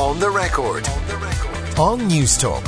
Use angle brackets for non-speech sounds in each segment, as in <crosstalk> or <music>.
On the record. On News Talk.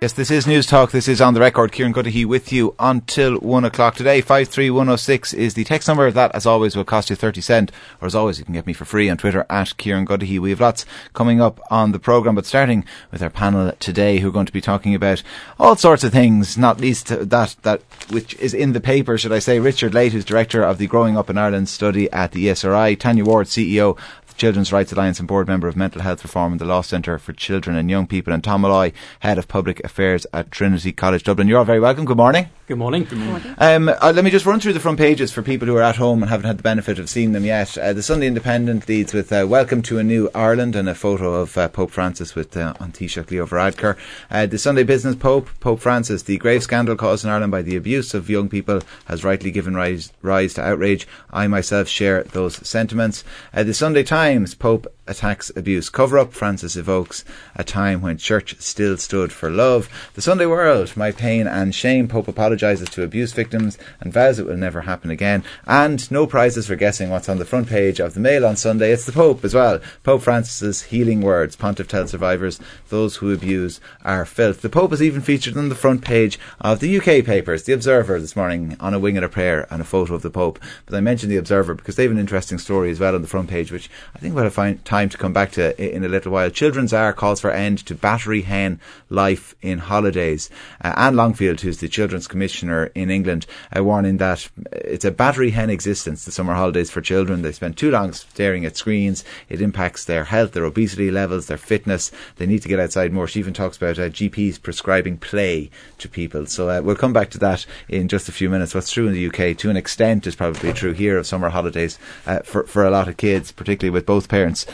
Yes, this is News Talk. This is on the record. Kieran Cuddihy with you until one o'clock today. Five three one zero six is the text number. That, as always, will cost you thirty cent. Or as always, you can get me for free on Twitter at Kieran Cuddihy. We have lots coming up on the program, but starting with our panel today, who are going to be talking about all sorts of things, not least that that which is in the paper, should I say? Richard Layte, who's director of the Growing Up in Ireland study at the ESRI, Tanya Ward, CEO Children's Rights Alliance and board member of Mental Health Reform and the Law Centre for Children and Young People, and Tom Molloy, Head of Public Affairs at Trinity College Dublin. You're all very welcome. Good morning. Good morning. Good morning. Um, uh, let me just run through the front pages for people who are at home and haven't had the benefit of seeing them yet. Uh, the Sunday Independent leads with uh, Welcome to a New Ireland and a photo of uh, Pope Francis with uh, on Leo Varadkar. Uh, the Sunday Business Pope, Pope Francis, the grave scandal caused in Ireland by the abuse of young people has rightly given rise, rise to outrage. I myself share those sentiments. Uh, the Sunday Times, Pope attacks abuse cover up. Francis evokes a time when church still stood for love. The Sunday World, My Pain and Shame, Pope apologises to abuse victims and vows it will never happen again. And no prizes for guessing what's on the front page of the Mail on Sunday. It's the Pope as well. Pope Francis's healing words. Pontiff tells survivors those who abuse are filth. The Pope is even featured on the front page of the UK papers, The Observer this morning, on a wing and a prayer and a photo of the Pope. But I mentioned The Observer because they have an interesting story as well on the front page, which I think we'll find time to come back to in a little while. Children's Czar calls for end to battery hen life in holidays. Uh, Anne Longfield, who's the Children's Commissioner in England, uh, warning that it's a battery hen existence, the summer holidays for children. They spend too long staring at screens. It impacts their health, their obesity levels, their fitness. They need to get outside more. She even talks about uh, GPs prescribing play to people. So uh, we'll come back to that in just a few minutes. What's true in the UK, to an extent, is probably true here of summer holidays uh, for, for a lot of kids, particularly with both parents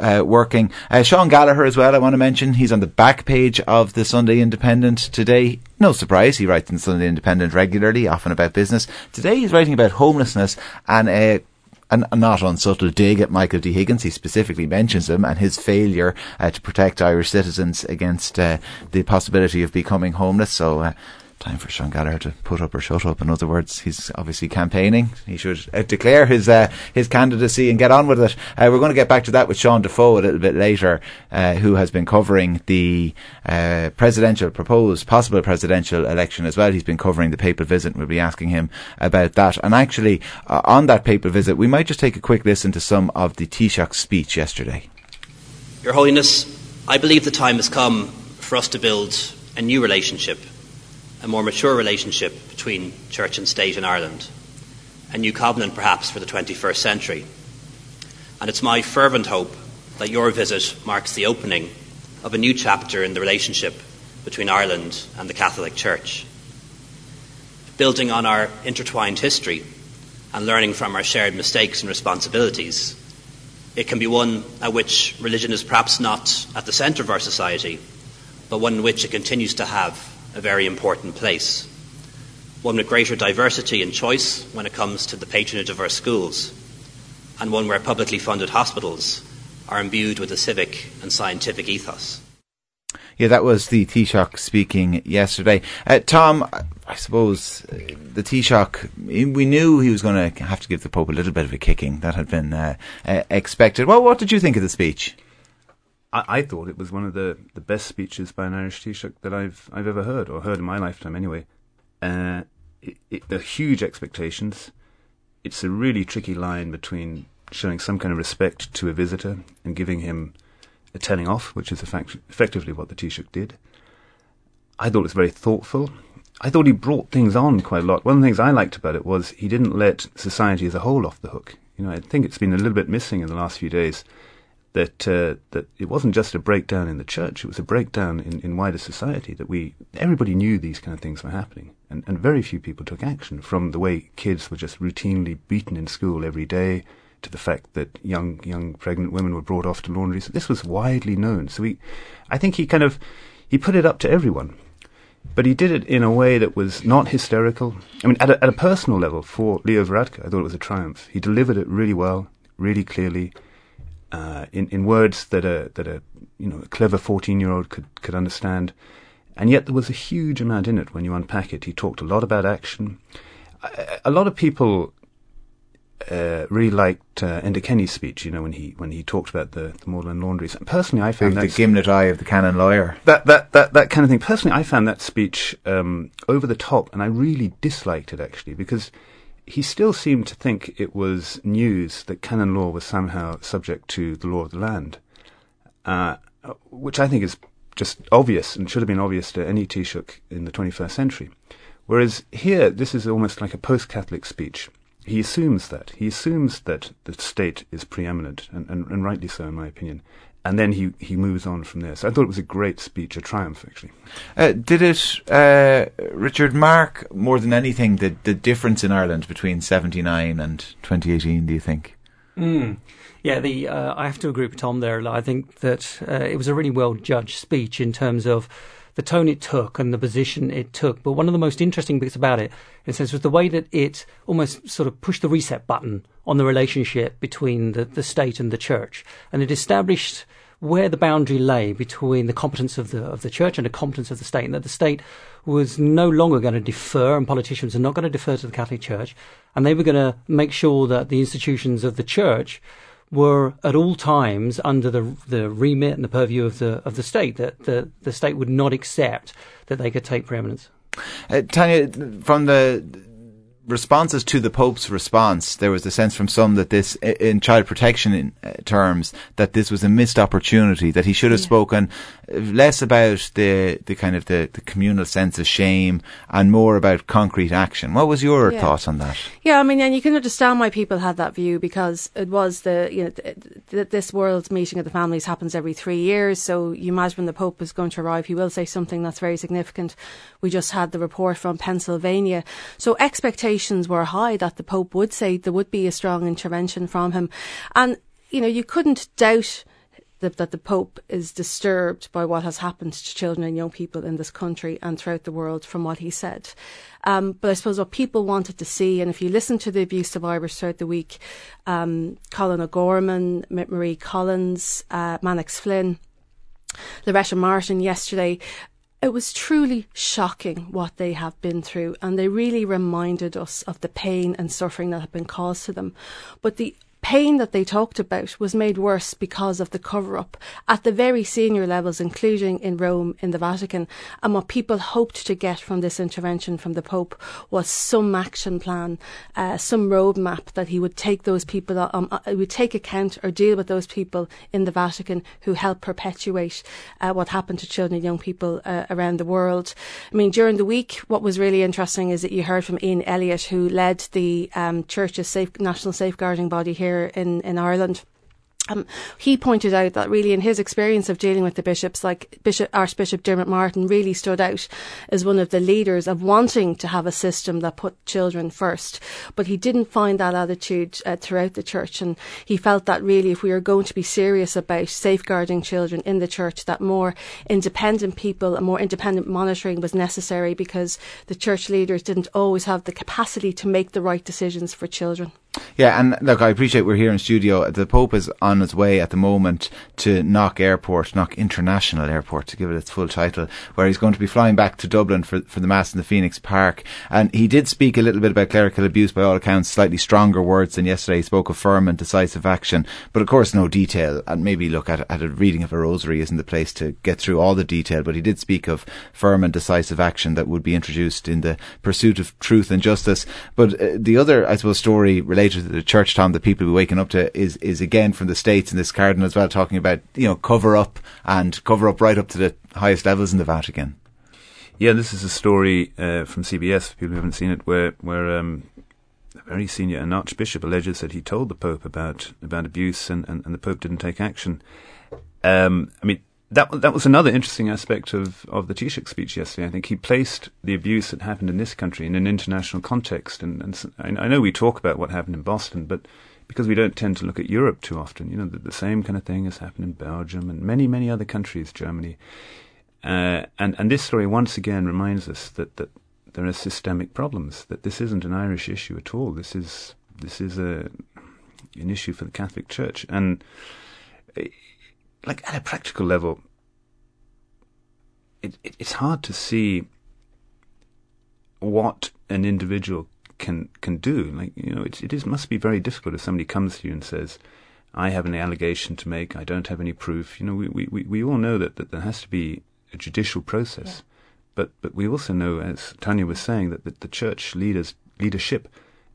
uh, working. Uh, Sean Gallagher as well, I want to mention. He's on the back page of the Sunday Independent today. No surprise, he writes in Sunday Independent regularly, often about business. Today he's writing about homelessness and a a, a not unsubtle dig at Michael D. Higgins. He specifically mentions him and his failure uh, to protect Irish citizens against uh, the possibility of becoming homeless. So uh, time for Sean Gallagher to put up or shut up. In other words, he's obviously campaigning. He should uh, declare his uh, his candidacy and get on with it. Uh, we're going to get back to that with Sean Defoe a little bit later, uh, who has been covering the uh, presidential proposed possible presidential election as well. He's been covering the papal visit. We'll be asking him about that. And actually, uh, on that papal visit, we might just take a quick listen to some of the Taoiseach's speech yesterday. Your Holiness, I believe the time has come for us to build a new relationship a more mature relationship between church and state in Ireland, a new covenant perhaps for the 21st century. And it's my fervent hope that your visit marks the opening of a new chapter in the relationship between Ireland and the Catholic Church. Building on our intertwined history and learning from our shared mistakes and responsibilities, it can be one at which religion is perhaps not at the centre of our society, but one in which it continues to have a very important place. One with greater diversity and choice when it comes to the patronage of our schools, and one where publicly funded hospitals are imbued with a civic and scientific ethos. Yeah, that was the Taoiseach speaking yesterday. Uh, Tom, I suppose uh, the Taoiseach, we knew he was going to have to give the Pope a little bit of a kicking. That had been uh, uh, expected. Well, what did you think of the speech? I, I, thought it was one of the, the best speeches by an Irish Taoiseach that I've I've ever heard or heard in my lifetime. Anyway, uh, it, it, the huge expectations. It's a really tricky line between showing some kind of respect to a visitor and giving him a telling off, which is effect- effectively what the Taoiseach did. I thought it was very thoughtful. I thought he brought things on quite a lot. One of the things I liked about it was he didn't let society as a whole off the hook. You know, I think it's been a little bit missing in the last few days that uh, that it wasn't just a breakdown in the church; it was a breakdown in, in wider society. That we everybody knew these kind of things were happening, and, and very few people took action. From the way kids were just routinely beaten in school every day, to the fact that young young pregnant women were brought off to laundries. This was widely known. So we, I think he kind of he put it up to everyone. But he did it in a way that was not hysterical. I mean, at a, at a personal level, for Leo Varadkar, I thought it was a triumph. He delivered it really well, really clearly uh, in in words that a that a you know a clever fourteen year old could could understand, and yet there was a huge amount in it when you unpack it. He talked a lot about action. A, a lot of people uh, really liked uh, Enda Kenny's speech. You know, when he when he talked about the, the Magdalen laundries. And personally, I found the, that the gimlet eye of the canon lawyer. that that that that kind of thing. Personally, I found that speech um, over the top, and I really disliked it actually because he still seemed to think it was news that canon law was somehow subject to the law of the land, uh, which I think is just obvious and should have been obvious to any Taoiseach in the 21st century. Whereas here, this is almost like a post-Catholic speech. He assumes that. He assumes that the state is preeminent, and, and, and rightly so, in my opinion. And then he, he moves on from there. So I thought it was a great speech, a triumph, actually. Uh, did it, uh, Richard, mark more than anything the, the difference in Ireland between 79 and 2018, do you think? Mm. Yeah, the uh, I have to agree with Tom there. I think that uh, it was a really well judged speech in terms of the tone it took and the position it took. But one of the most interesting bits about it, in a sense, was the way that it almost sort of pushed the reset button on the relationship between the, the state and the church. And it established where the boundary lay between the competence of the of the church and the competence of the state, and that the state was no longer going to defer, and politicians are not going to defer to the Catholic Church, and they were going to make sure that the institutions of the church were at all times under the the remit and the purview of the of the state. That the the state would not accept that they could take preeminence. Uh, Tanya, from the responses to the Pope's response, there was a sense from some that this, in child protection in, uh, terms, that this was a missed opportunity, that he should have yeah. spoken less about the, the kind of the, the communal sense of shame and more about concrete action. What was your yeah. thoughts on that? Yeah, I mean, and you can understand why people had that view because it was the, you know, th- th- this world's meeting of the families happens every three years. So you imagine when the Pope is going to arrive, he will say something that's very significant. We just had the report from Pennsylvania. So expectations were high that the Pope would say there would be a strong intervention from him. And, you know, you couldn't doubt that, that the Pope is disturbed by what has happened to children and young people in this country and throughout the world from what he said. Um, but I suppose what people wanted to see, and if you listen to the abuse survivors throughout the week, um, Colm O'Gorman, Marie Collins, uh, Flynn, Loretta Martin yesterday, it was truly shocking what they have been through, and they really reminded us of the pain and suffering that had been caused to them. But the pain that they talked about was made worse because of the cover up at the very senior levels, including in Rome, in the Vatican. And what people hoped to get from this intervention from the Pope was some action plan, uh, some roadmap that he would take those people, um, uh, would take account or deal with those people in the Vatican who helped perpetuate uh, what happened to children and young people uh, around the world. I mean, during the week, what was really interesting is that you heard from Ian Elliott, who led the um, Church's safe, national safeguarding body here in, in Ireland. Um, he pointed out that really in his experience of dealing with the bishops, like Bishop Archbishop Diarmuid Martin really stood out as one of the leaders of wanting to have a system that put children first. But he didn't find that attitude uh, throughout the church, and he felt that really if we are going to be serious about safeguarding children in the church, that more independent people and more independent monitoring was necessary because the church leaders didn't always have the capacity to make the right decisions for children. Yeah, and look, I appreciate we're here in studio. The Pope is on his way at the moment to Knock Airport, Knock International Airport, to give it its full title, where he's going to be flying back to Dublin for for the Mass in the Phoenix Park. And he did speak a little bit about clerical abuse, by all accounts, slightly stronger words than yesterday. He spoke of firm and decisive action, but of course, no detail. And maybe look at, at a reading of a rosary isn't the place to get through all the detail, but he did speak of firm and decisive action that would be introduced in the pursuit of truth and justice. But uh, the other, I suppose, story related to the church town that people be waking up to is is again from the states and this cardinal as well talking about you know cover up and cover up right up to the highest levels in the Vatican. Yeah, this is a story uh, from CBS. For people who haven't seen it, where where um, a very senior an archbishop alleges that he told the Pope about about abuse and, and, and the Pope didn't take action. Um, I mean, that that was another interesting aspect of, of the Taoiseach speech yesterday. I think he placed the abuse that happened in this country in an international context, and, and I know we talk about what happened in Boston, but because we don't tend to look at Europe too often, you know, the, the same kind of thing has happened in Belgium and many many other countries, Germany, uh, and and this story once again reminds us that that there are systemic problems. That this isn't an Irish issue at all. This is this is a an issue for the Catholic Church and like at a practical level, it, it, it's hard to see what an individual can can do. Like you know, it, it is must be very difficult if somebody comes to you and says, "I have an allegation to make. I don't have any proof." You know, we we, we all know that, that there has to be a judicial process, yeah. but but we also know, as Tanya was saying, that, that the church leaders leadership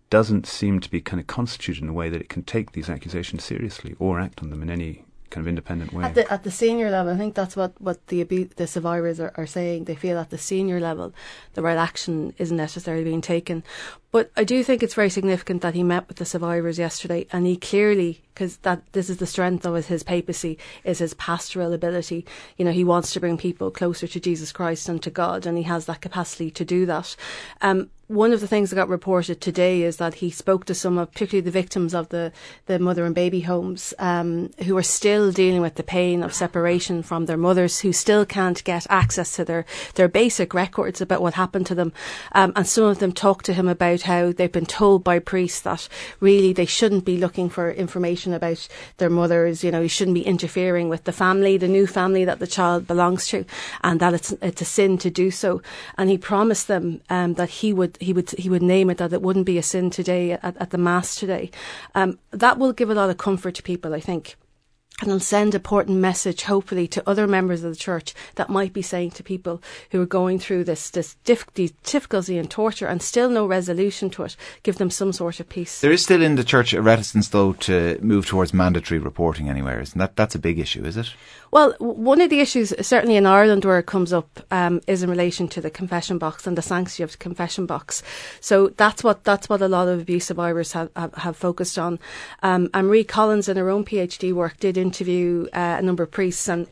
doesn't seem to be kind of constituted in a way that it can take these accusations seriously or act on them in any kind of independent way. At the, at the senior level, I think that's what, what the the survivors are, are saying. They feel at the senior level, the right action isn't necessarily being taken. But I do think it's very significant that he met with the survivors yesterday, and he clearly, because that this is the strength of his papacy, is his pastoral ability. You know, he wants to bring people closer to Jesus Christ and to God, and he has that capacity to do that. Um, one of the things that got reported today is that he spoke to some of, particularly the victims of the, the mother and baby homes, um, who are still dealing with the pain of separation from their mothers, who still can't get access to their, their basic records about what happened to them. Um, and some of them talked to him about how they've been told by priests that really they shouldn't be looking for information about their mothers. You know, you shouldn't be interfering with the family, the new family that the child belongs to, and that it's, it's a sin to do so. And he promised them um, that he would he would he would name it that it wouldn't be a sin today at, at the mass today. Um, that will give a lot of comfort to people, I think and it'll send a important message, hopefully, to other members of the church that might be saying to people who are going through this, this difficulty and torture and still no resolution to it, give them some sort of peace. There is still in the church a reticence, though, to move towards mandatory reporting anywhere, isn't that? That's a big issue, is it? Well, one of the issues, certainly in Ireland, where it comes up, um, is in relation to the confession box and the sanctity of the confession box. So that's what that's what a lot of abuse survivors have have, have focused on. Um, and Marie Collins, in her own PhD work, did interview uh, a number of priests and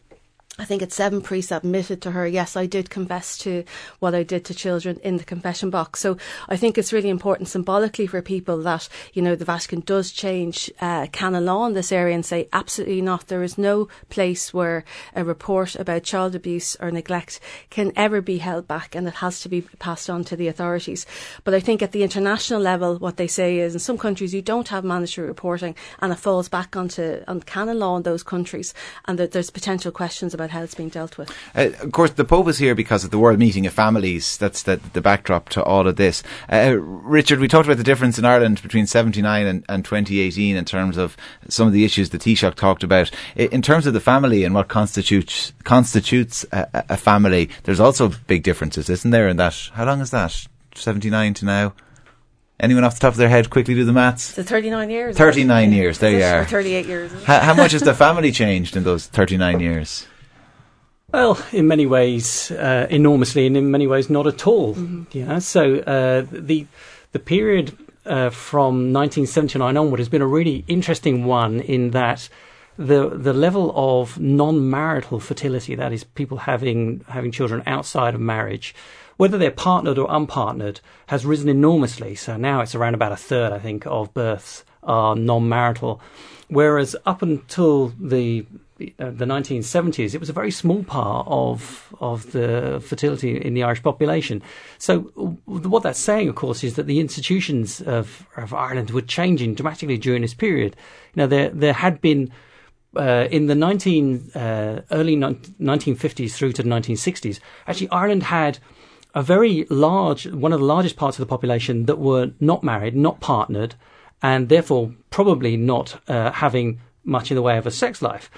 I think it's seven priests admitted to her, yes, I did confess to what I did to children in the confession box. So I think it's really important symbolically for people that, you know, the Vatican does change uh, canon law in this area and say absolutely not. There is no place where a report about child abuse or neglect can ever be held back and it has to be passed on to the authorities. But I think at the international level, what they say is in some countries you don't have mandatory reporting and it falls back onto on canon law in those countries and that there's potential questions about how it's being dealt with. Uh, of course, the Pope is here because of the World Meeting of Families. That's the, the backdrop to all of this. Uh, Richard, we talked about the difference in Ireland between 79 and, and 2018 in terms of some of the issues that Taoiseach talked about. In terms of the family and what constitutes constitutes a, a family, there's also big differences, isn't there? In that, how long is that? 79 to now? Anyone off the top of their head quickly do the maths? The 39 years. 39 years, there you are. 38 years. How, how much has the family changed in those 39 years? Well, in many ways, uh, enormously, and in many ways, not at all. Mm-hmm. Yeah. So uh, the the period uh, from 1979 onward has been a really interesting one in that the the level of non-marital fertility, that is, people having having children outside of marriage, whether they're partnered or unpartnered, has risen enormously. So now it's around about a third, I think, of births are non-marital, whereas up until the the 1970s, it was a very small part of of the fertility in the Irish population. So what that's saying, of course, is that the institutions of, of Ireland were changing dramatically during this period. Now there there had been uh, in the 19 uh, early 1950s through to the 1960s, actually Ireland had a very large, one of the largest parts of the population that were not married, not partnered, and therefore probably not uh, having much in the way of a sex life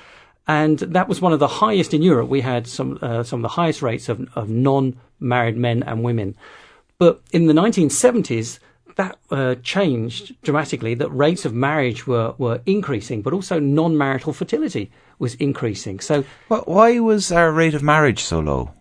and that was one of the highest in Europe. We had some uh, some of the highest rates of, of non-married men and women. But in the 1970s, that uh, changed dramatically. That rates of marriage were, were increasing, but also non-marital fertility was increasing. So, why was our rate of marriage so low?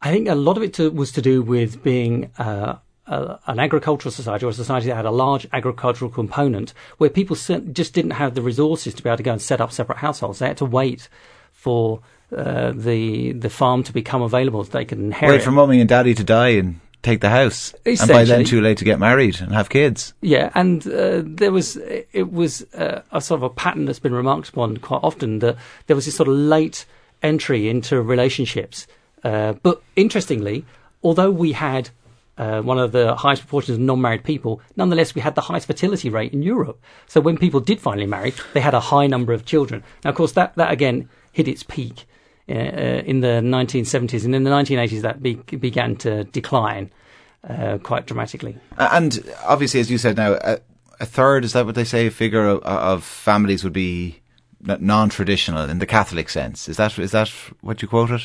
I think a lot of it to, was to do with being uh, a, an agricultural society or a society that had a large agricultural component where people just didn't have the resources to be able to go and set up separate households. They had to wait for uh, the the farm to become available so they could inherit. Wait for mummy and daddy to die and take the house, and by then too late to get married and have kids. Yeah, and uh, there was it was uh, a sort of a pattern that's been remarked upon quite often that there was this sort of late entry into relationships. Uh, but interestingly, although we had uh, one of the highest proportions of non-married people. Nonetheless, we had the highest fertility rate in Europe. So when people did finally marry, they had a high number of children. Now, of course, that, that again hit its peak uh, uh in the 1970s, and in the 1980s that be- began to decline. uh, quite dramatically. And obviously, as you said now, a, a third, is that what they say, figure of, of families would be non-traditional in the Catholic sense. Is that is that what you quoted?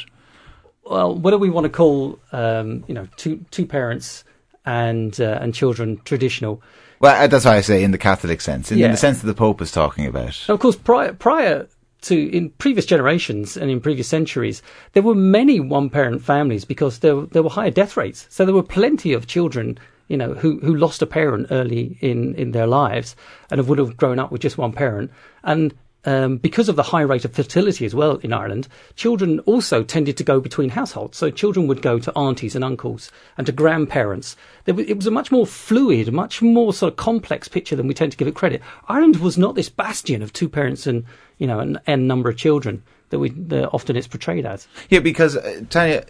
Well, what do we want to call um, you know two two parents and uh, and children traditional? Well, uh, that's why I say in the Catholic sense, in, yeah. in the sense that the Pope is talking about. of course, prior prior to in previous generations and in previous centuries, there were many one-parent families because there there were higher death rates. So there were plenty of children, you know, who who lost a parent early in in their lives and would have grown up with just one parent. And um, because of the high rate of fertility as well in Ireland, children also tended to go between households. So children would go to aunties and uncles and to grandparents. It was a much more fluid, much more sort of complex picture than we tend to give it credit. Ireland was not this bastion of two parents and you know an n number of children that we that often it's portrayed as. Yeah, because uh, Tanya,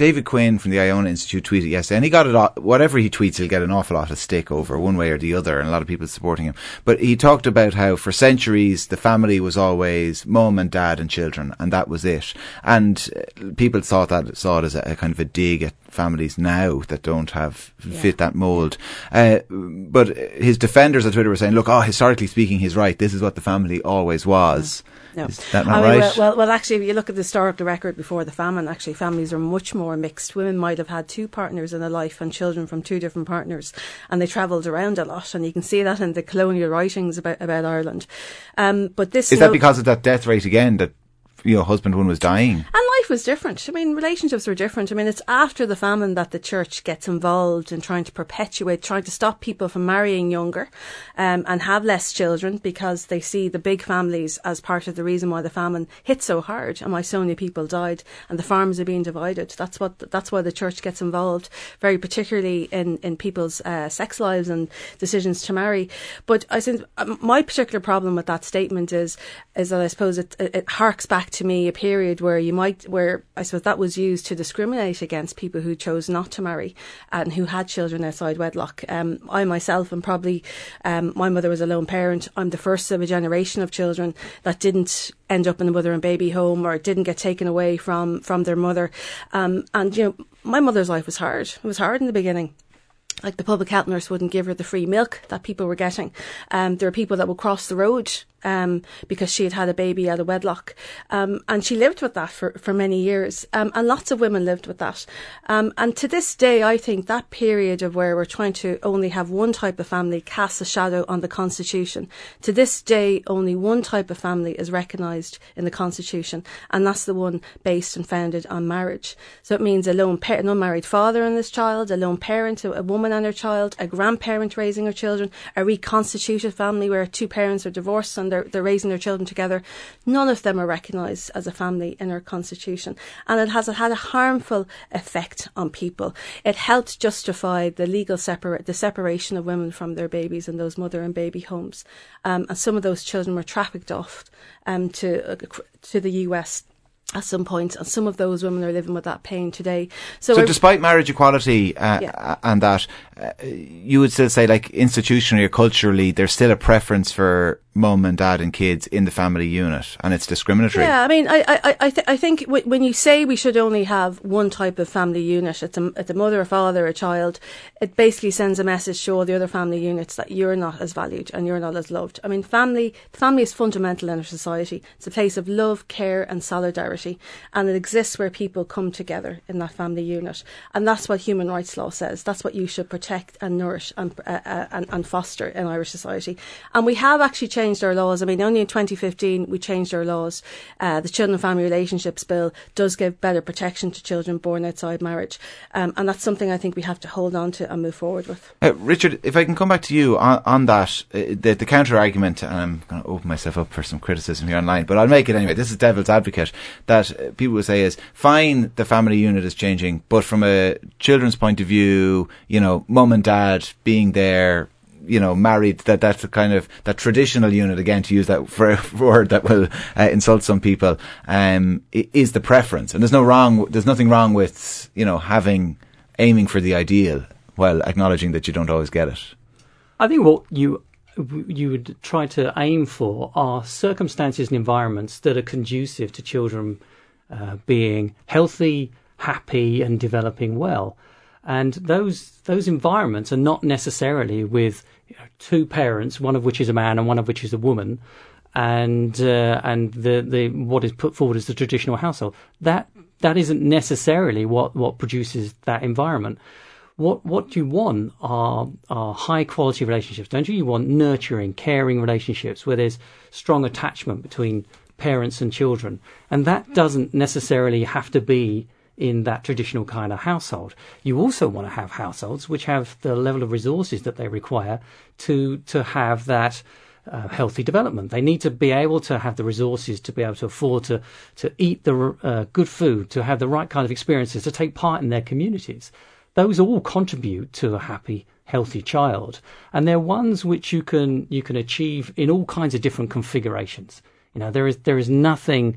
David Quinn from the Iona Institute tweeted yesterday, and he got it. Whatever he tweets, he'll get an awful lot of stick over one way or the other, and a lot of people supporting him. But he talked about how for centuries the family was always mum and dad and children, and that was it. And uh, people thought that saw it as a, a kind of a dig at families now that don't have yeah. fit that mold. Uh, but his defenders on Twitter were saying, "Look, oh, historically speaking, he's right. This is what the family always was." Yeah. No. Is that not I mean, right? Well, well, actually, if you look at the historical record before the famine, actually, families are much more mixed. Women might have had two partners in a life and children from two different partners, and they travelled around a lot. And you can see that in the colonial writings about, about Ireland. Um, but this is that because of that death rate again that your husband one was dying. And was different. I mean, relationships were different. I mean, it's after the famine that the church gets involved in trying to perpetuate, trying to stop people from marrying younger um, and have less children because they see the big families as part of the reason why the famine hit so hard and why so many people died and the farms are being divided. That's what that's why the church gets involved, very particularly in in people's uh, sex lives and decisions to marry. But I think um, my particular problem with that statement is is that I suppose it, it, it harks back to me a period where you might, where I suppose that was used to discriminate against people who chose not to marry and who had children outside wedlock. Um, I myself am probably, um, my mother was a lone parent. I'm the first of a generation of children that didn't end up in the mother and baby home or didn't get taken away from, from their mother. Um, and, you know, my mother's life was hard. It was hard in the beginning like the public health nurse wouldn't give her the free milk that people were getting. Um, there are people that would cross the road um, because she had had a baby out of wedlock. Um, and she lived with that for, for many years. Um, and lots of women lived with that. Um, and to this day, I think that period of where we're trying to only have one type of family casts a shadow on the Constitution. To this day, only one type of family is recognised in the Constitution, and that's the one based and founded on marriage. So it means a lone pa- an unmarried father and his child, a lone parent, a, a woman and her child, a grandparent raising her children, a reconstituted family where two parents are divorced and they're, they're raising their children together, none of them are recognised as a family in our constitution. And it has had a harmful effect on people. It helped justify the legal separate, the separation of women from their babies in those mother and baby homes. Um, and some of those children were trafficked off um, to, uh, to the US at some point, and some of those women are living with that pain today. So, so despite marriage equality uh, yeah. and that, uh, you would still say, like institutionally or culturally, there's still a preference for mum and dad and kids in the family unit, and it's discriminatory. Yeah, I mean, I I I, th- I think w- when you say we should only have one type of family unit, it's a, it's a mother, a father, a child. It basically sends a message to all the other family units that you're not as valued and you're not as loved. I mean, family family is fundamental in our society. It's a place of love, care, and solidarity, and it exists where people come together in that family unit, and that's what human rights law says. That's what you should protect and nourish and uh, uh, and, and foster in Irish society. And we have actually changed our laws. I mean, only in 2015 we changed our laws. Uh, the Children and Family Relationships Bill does give better protection to children born outside marriage, um, and that's something I think we have to hold on to and move forward with. Uh, Richard, if I can come back to you on, on that, uh, the, the counter argument, and I'm going to open myself up for some criticism here online, but I'll make it anyway. This is devil's advocate that people would say is fine, the family unit is changing, but from a children's point of view, you know, mum and dad being there you know, married, that that's a kind of, that traditional unit, again, to use that for, <laughs> word that will uh, insult some people, um, is the preference. And there's no wrong, there's nothing wrong with, you know, having, aiming for the ideal while acknowledging that you don't always get it. I think what you you would try to aim for are circumstances and environments that are conducive to children uh, being healthy, happy, and developing well. And those those environments are not necessarily with you know, two parents, one of which is a man and one of which is a woman, and uh, and the, the what is put forward as the traditional household. That that isn't necessarily what, what produces that environment. What what you want are are high quality relationships, don't you? You want nurturing, caring relationships where there's strong attachment between parents and children, and that doesn't necessarily have to be in that traditional kind of household. You also want to have households which have the level of resources that they require to to have that uh, healthy development. They need to be able to have the resources to be able to afford to to eat the uh, good food, to have the right kind of experiences, to take part in their communities. Those all contribute to a happy, healthy child, and they're ones which you can you can achieve in all kinds of different configurations. You know, there is there is nothing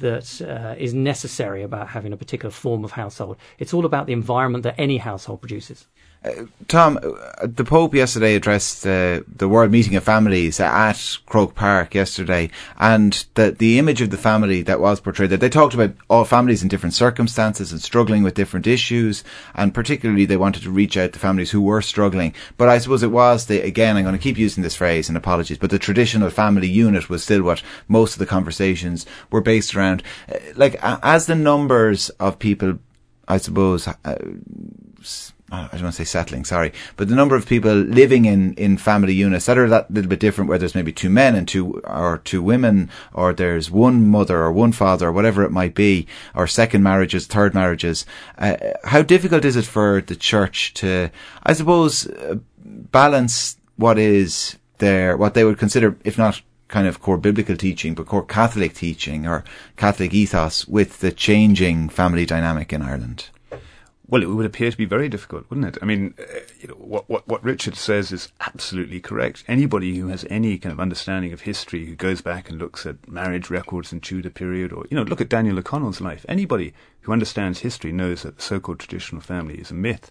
that uh, is necessary about having a particular form of household. It's all about the environment that any household produces. Uh, Tom, uh, the Pope yesterday addressed uh, the World Meeting of Families at Croke Park yesterday, and the the image of the family that was portrayed that they talked about all families in different circumstances and struggling with different issues, and particularly they wanted to reach out to families who were struggling. But I suppose it was the again, I'm going to keep using this phrase, and apologies, but the traditional family unit was still what most of the conversations were based around. Like as the numbers of people, I suppose. Uh, I don't want to say settling, sorry, but the number of people living in, in family units that are that little bit different, where there's maybe two men and two, or two women, or there's one mother or one father, or whatever it might be, or second marriages, third marriages. Uh, how difficult is it for the church to, I suppose, uh, balance what is their, what they would consider, if not kind of core biblical teaching, but core Catholic teaching or Catholic ethos with the changing family dynamic in Ireland? Well, it would appear to be very difficult, wouldn't it? I mean, uh, you know, what, what, what Richard says is absolutely correct. Anybody who has any kind of understanding of history, who goes back and looks at marriage records in Tudor period, or, you know, look at Daniel O'Connell's life, anybody who understands history knows that the so-called traditional family is a myth.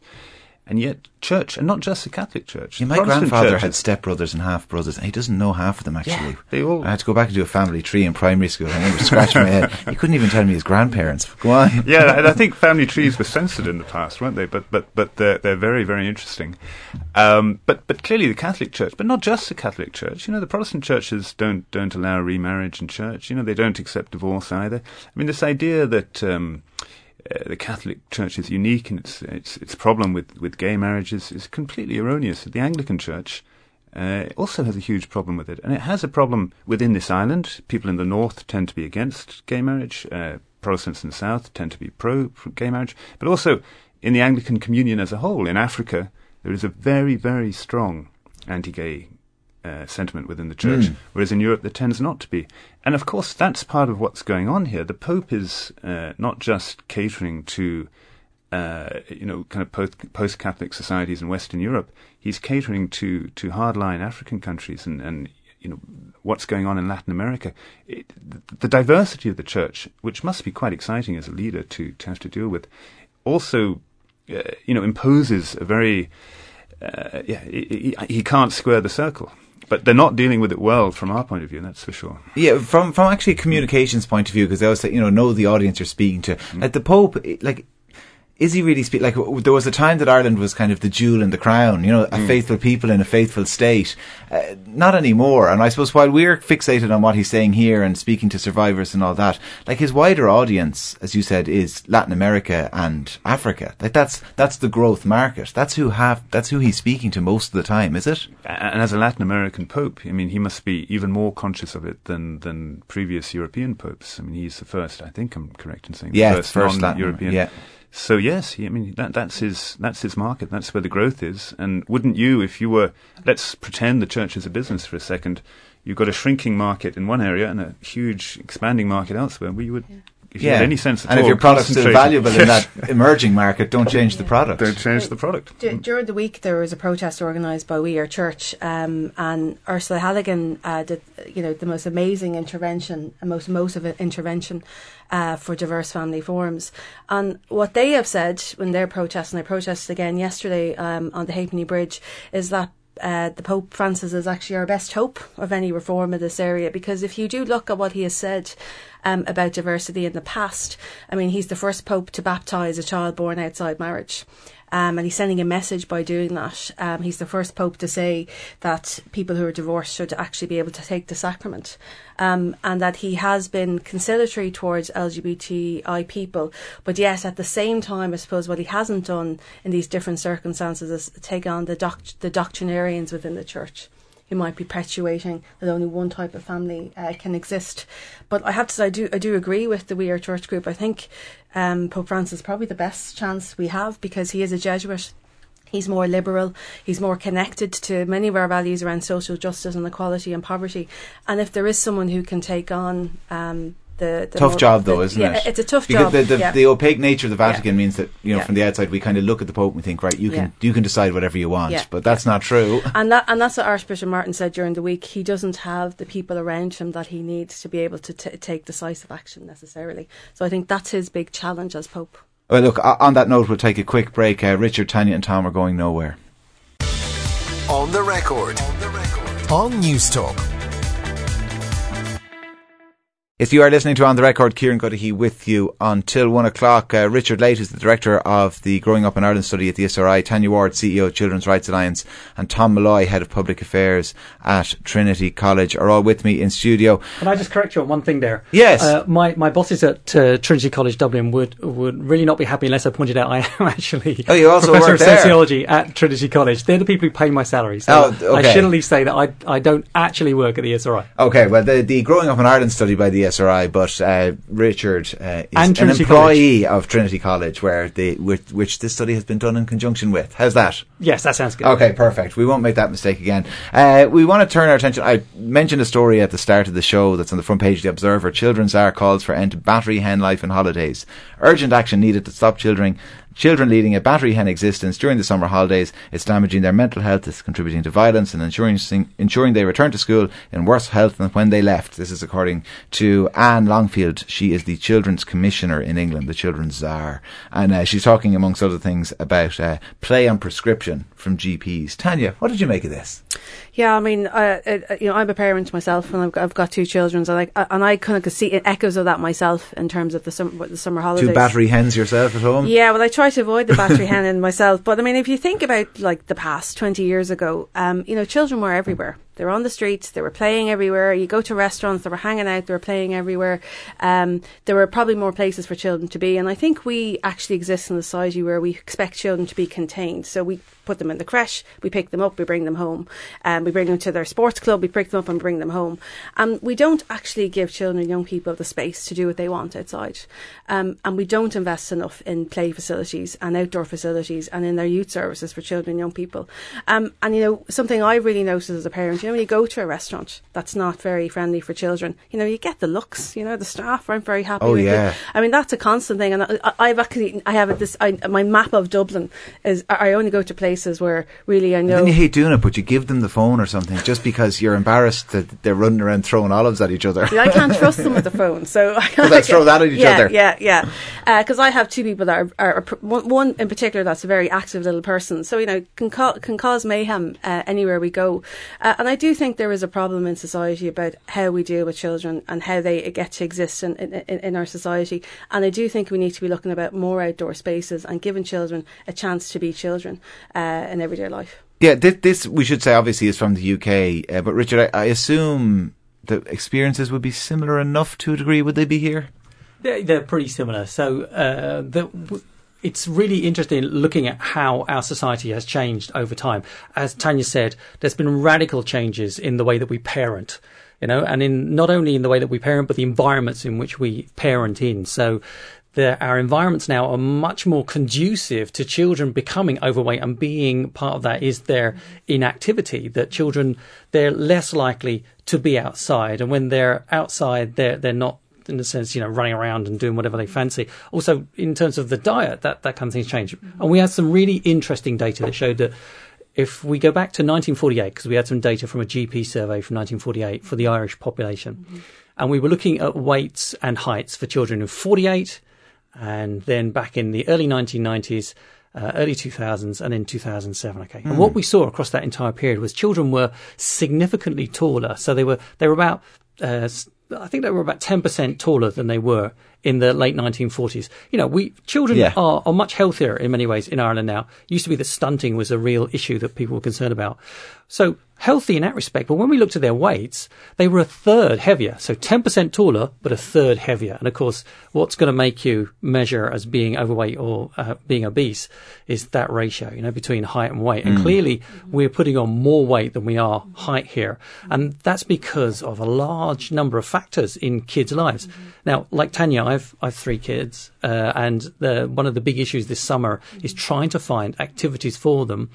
And yet, church, and not just the Catholic Church. Yeah, my Protestant grandfather churches, had stepbrothers and half brothers, and he doesn't know half of them actually. Yeah, they all. I had to go back and do a family tree in primary school. I remember scratching my head. He couldn't even tell me his grandparents. On. <laughs> yeah, and I think family trees were censored in the past, weren't they? But but but they're they're very very interesting. Um, but but clearly the Catholic Church, but not just the Catholic Church. You know, the Protestant churches don't don't allow remarriage in church. You know, they don't accept divorce either. I mean, this idea that. Um, uh, the Catholic Church is unique and its its its problem with, with gay marriages is completely erroneous. The Anglican Church uh, also has a huge problem with it, and it has a problem within this island. People in the north tend to be against gay marriage. Uh, Protestants in the south tend to be pro gay marriage, but also in the Anglican communion as a whole. In Africa, there is a very very strong anti-gay uh, sentiment within the church, Mm. whereas in Europe there tends not to be. And of course, that's part of what's going on here. The Pope is uh, not just catering to, uh, you know, kind of post- post-Catholic societies in Western Europe. He's catering to to hardline African countries and and you know what's going on in Latin America. It, the diversity of the church, which must be quite exciting as a leader to to have to deal with, also, uh, you know, imposes a very uh, yeah, he, he, he can't square the circle. But they're not dealing with it well from our point of view, that's for sure. Yeah, from from actually a communications point of view, because they always say, you know, know the audience you're speaking to. Mm. Like the Pope, like, is he really speak? Like, there was a time that Ireland was kind of the jewel in the crown, you know, a faithful people in a faithful state. Uh, not anymore. And I suppose while we're fixated on what he's saying here and speaking to survivors and all that, like his wider audience, as you said, is Latin America and Africa. Like that's that's the growth market. That's who have that's who he's speaking to most of the time, is it? And as a Latin American pope, I mean, he must be even more conscious of it than, than previous European popes. I mean, he's the first, I think I'm correct in saying, Yeah, first, first Latin- non-European. yeah. So yes, I mean, that, that's his, that's his market. That's where the growth is. And wouldn't you, if you were, let's pretend the church is a business for a second, you've got a shrinking market in one area and a huge expanding market elsewhere, where you would, if you had any sense at and all, if your product's still valuable in that <laughs> emerging market, don't change the product. Don't change the product. D- during the week, there was a protest organised by We Are Church, um, and Ursula Halligan uh, did, you know, the most amazing intervention, a most emotive intervention uh, for diverse family forums. And what they have said when they're protesting, they protested again yesterday um, on the Halfpenny Bridge, is that uh, the Pope Francis is actually our best hope of any reform in this area because if you do look at what he has said, um, about diversity in the past. I mean, he's the first pope to baptise a child born outside marriage. Um, and he's sending a message by doing that. Um, he's the first pope to say that people who are divorced should actually be able to take the sacrament, um, and that he has been conciliatory towards LGBTI people. But yet, at the same time, I suppose what he hasn't done in these different circumstances is take on the the doctrinarians within the church who might be perpetuating that only one type of family uh, can exist. But I have to say, I do, I do agree with the We Are Church group. I think um, Pope Francis is probably the best chance we have because he is a Jesuit. He's more liberal. He's more connected to many of our values around social justice and equality and poverty. And if there is someone who can take on um, the, the tough more, job though, the, isn't yeah, it? It's a tough because job. The, the, yeah. the opaque nature of the Vatican Yeah. means that you know Yeah. from the outside we kind of look at the Pope and we think, right, you can Yeah. you can decide whatever you want, Yeah. but that's not true. <laughs> and that and that's what Archbishop Martin said during the week. He doesn't have the people around him that he needs to be able to t- take decisive action necessarily. So I think that's his big challenge as Pope. Well, look, on that note, we'll take a quick break. Uh, Richard, Tanya, and Tom are going nowhere. On the record. On the record. On News Talk. If you are listening to On the Record, Kieran Cuddihy with you until one o'clock. Uh, Richard Layte is the director of the Growing Up in Ireland study at the ESRI, Tanya Ward, CEO of Children's Rights Alliance, and Tom Molloy, head of public affairs at Trinity College, are all with me in studio. Can I just correct you on one thing there? Yes. Uh, my, my bosses at uh, Trinity College Dublin would, would really not be happy unless I pointed out I <laughs> am actually Oh, you also Professor work of there. Sociology at Trinity College. They're the people who pay my salary. So Oh, okay. I should at least say that I, I don't actually work at the ESRI. Okay, well, the, the Growing Up in Ireland study by the ESRI, but uh, Richard uh, is an employee of Trinity College, where the which, which this study has been done in conjunction with. How's that? Yes, that sounds good. Okay, perfect. We won't make that mistake again. Uh, we want to turn our attention. I mentioned a story at the start of the show that's on the front page of the Observer. Children's Czar calls for end to battery hen life and holidays. Urgent action needed to stop children. Children leading a battery hen existence during the summer holidays. It's damaging their mental health. It's contributing to violence and ensuring ensuring they return to school in worse health than when they left. This is according to Anne Longfield. She is the Children's Commissioner in England, the Children's Czar, and uh, she's talking amongst other things about uh, play on prescription from GPs. Tanya, what did you make of this? Yeah, I mean, uh, uh, you know, I'm a parent myself, and I've got, I've got two children, and I and I kind of could see echoes of that myself in terms of the summer the summer holidays. Two battery hens yourself at home? Yeah, well, I try to avoid the battery <laughs> hen in myself, but I mean, if you think about like the past twenty years ago, um, you know, children were everywhere. They were on the streets. They were playing everywhere. You go to restaurants. They were hanging out. They were playing everywhere. Um, there were probably more places for children to be. And I think we actually exist in a society where we expect children to be contained. So we put them in the creche. We pick them up. We bring them home. Um, we bring them to their sports club. We pick them up and bring them home. And we don't actually give children and young people the space to do what they want outside. Um, and we don't invest enough in play facilities and outdoor facilities and in their youth services for children and young people. Um, and you know, something I really noticed as a parent, you know, when you go to a restaurant that's not very friendly for children, you know, you get the looks. You know, the staff aren't very happy. Oh, with yeah. it. I mean, that's a constant thing. And I, I've actually, I have this. I, my map of Dublin is I only go to places where really I know. Then you hate doing it, but you give them the phone or something just because you're embarrassed that they're running around throwing olives at each other. I can't trust them with the <laughs> phone, so let's throw that at each yeah, other. Yeah, yeah, Because I have two people that are, are, are one, one in particular that's a very active little person, so you know can ca- can cause mayhem uh, anywhere we go. Uh, and I do think there is a problem in society about how we deal with children and how they get to exist in, in, in, in our society. And I do think we need to be looking about more outdoor spaces and giving children a chance to be children uh, in everyday life. Yeah, this, this we should say obviously is from the UK, uh, but Richard, I, I assume the experiences would be similar enough to a degree. Would they be here? They're, they're pretty similar. So uh, the, w- it's really interesting looking at how our society has changed over time. As Tanya said, there's been radical changes in the way that we parent. You know, and in not only in the way that we parent, but the environments in which we parent in. So our environments now are much more conducive to children becoming overweight and being part of that is their inactivity that children they're less likely to be outside and when they're outside they're they're not in the sense, you know, running around and doing whatever they fancy. Also, in terms of the diet, that, that kind of thing's changed. Mm-hmm. And we had some really interesting data that showed that if we go back to 1948, because we had some data from a GP survey from 1948 for the Irish population, mm-hmm. and we were looking at weights and heights for children in 48, and then back in the early 1990s, uh, early 2000s, and in 2007. Okay, and what we saw across that entire period was children were significantly taller. So they were they were about uh, I think they were about 10% taller than they were in the late 1940s. You know, we children Yeah. are, are much healthier in many ways in Ireland now. It used to be that stunting was a real issue that people were concerned about. So healthy in that respect. But when we looked at their weights, they were a third heavier. So 10% taller, but a third heavier. And of course, what's going to make you measure as being overweight or uh, being obese is that ratio, you know, between height and weight. And clearly we're putting on more weight than we are height here. And that's because of a large number of factors in kids' lives. Now, like Tanya, I've, I've three kids, uh, and the, one of the big issues this summer is trying to find activities for them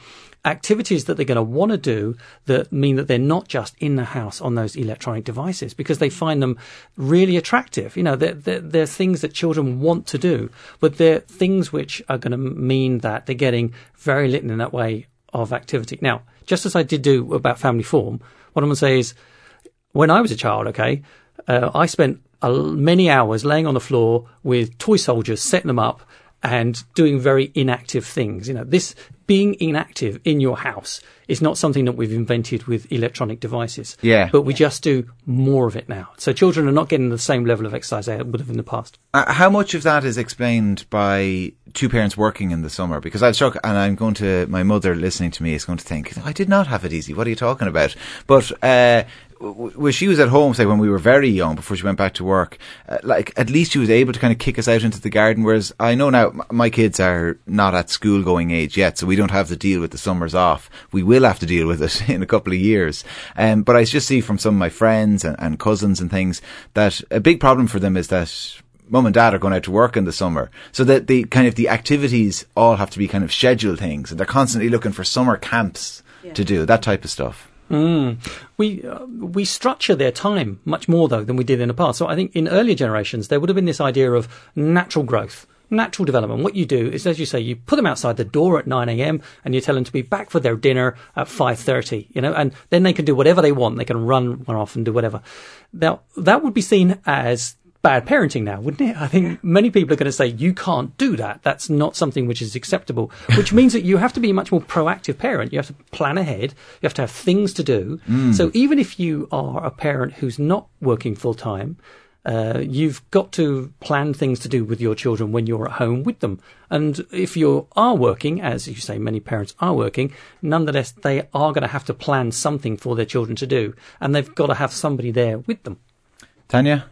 activities that they're going to want to do that mean that they're not just in the house on those electronic devices because they find them really attractive. You know, they're, they're, they're things that children want to do, but they're things which are going to mean that they're getting very little in that way of activity. Now, just as I did do about family form, what I'm going to say is when I was a child, okay, uh, I spent many hours laying on the floor with toy soldiers, setting them up and doing very inactive things. You know, this being inactive in your house is not something that we've invented with electronic devices. Yeah. But we just do more of it now. So children are not getting the same level of exercise they would have in the past. Uh, how much of that is explained by two parents working in the summer? Because I'm struck, and I'm going to, my mother listening to me is going to think, I did not have it easy. What are you talking about? But, uh, when she was at home, say when we were very young, before she went back to work, uh, like at least she was able to kind of kick us out into the garden. Whereas I know now my kids are not at school going age yet, so we don't have to deal with the summers off. We will have to deal with it <laughs> in a couple of years. Um, but I just see from some of my friends and, and cousins and things that a big problem for them is that mum and dad are going out to work in the summer. So that the kind of the activities all have to be kind of scheduled things and they're constantly looking for summer camps to do, that type of stuff. We uh, we structure their time much more though than we did in the past. So I think in earlier generations there would have been this idea of natural growth. Natural development. What you do is, as you say, you put them outside the door at 9 a.m. and you tell them to be back for their dinner at 5:30. You know, and then they can do whatever they want. They can run, run off and do whatever. Now that would be seen as bad parenting now, wouldn't it? I think many people are going to say you can't do that. That's not something which is acceptable, which means that you have to be a much more proactive parent. You have to plan ahead. You have to have things to do. So even if you are a parent who's not working full time, uh, you've got to plan things to do with your children when you're at home with them. And if you are working, as you say, many parents are working, nonetheless, they are going to have to plan something for their children to do. And they've got to have somebody there with them. Tanya?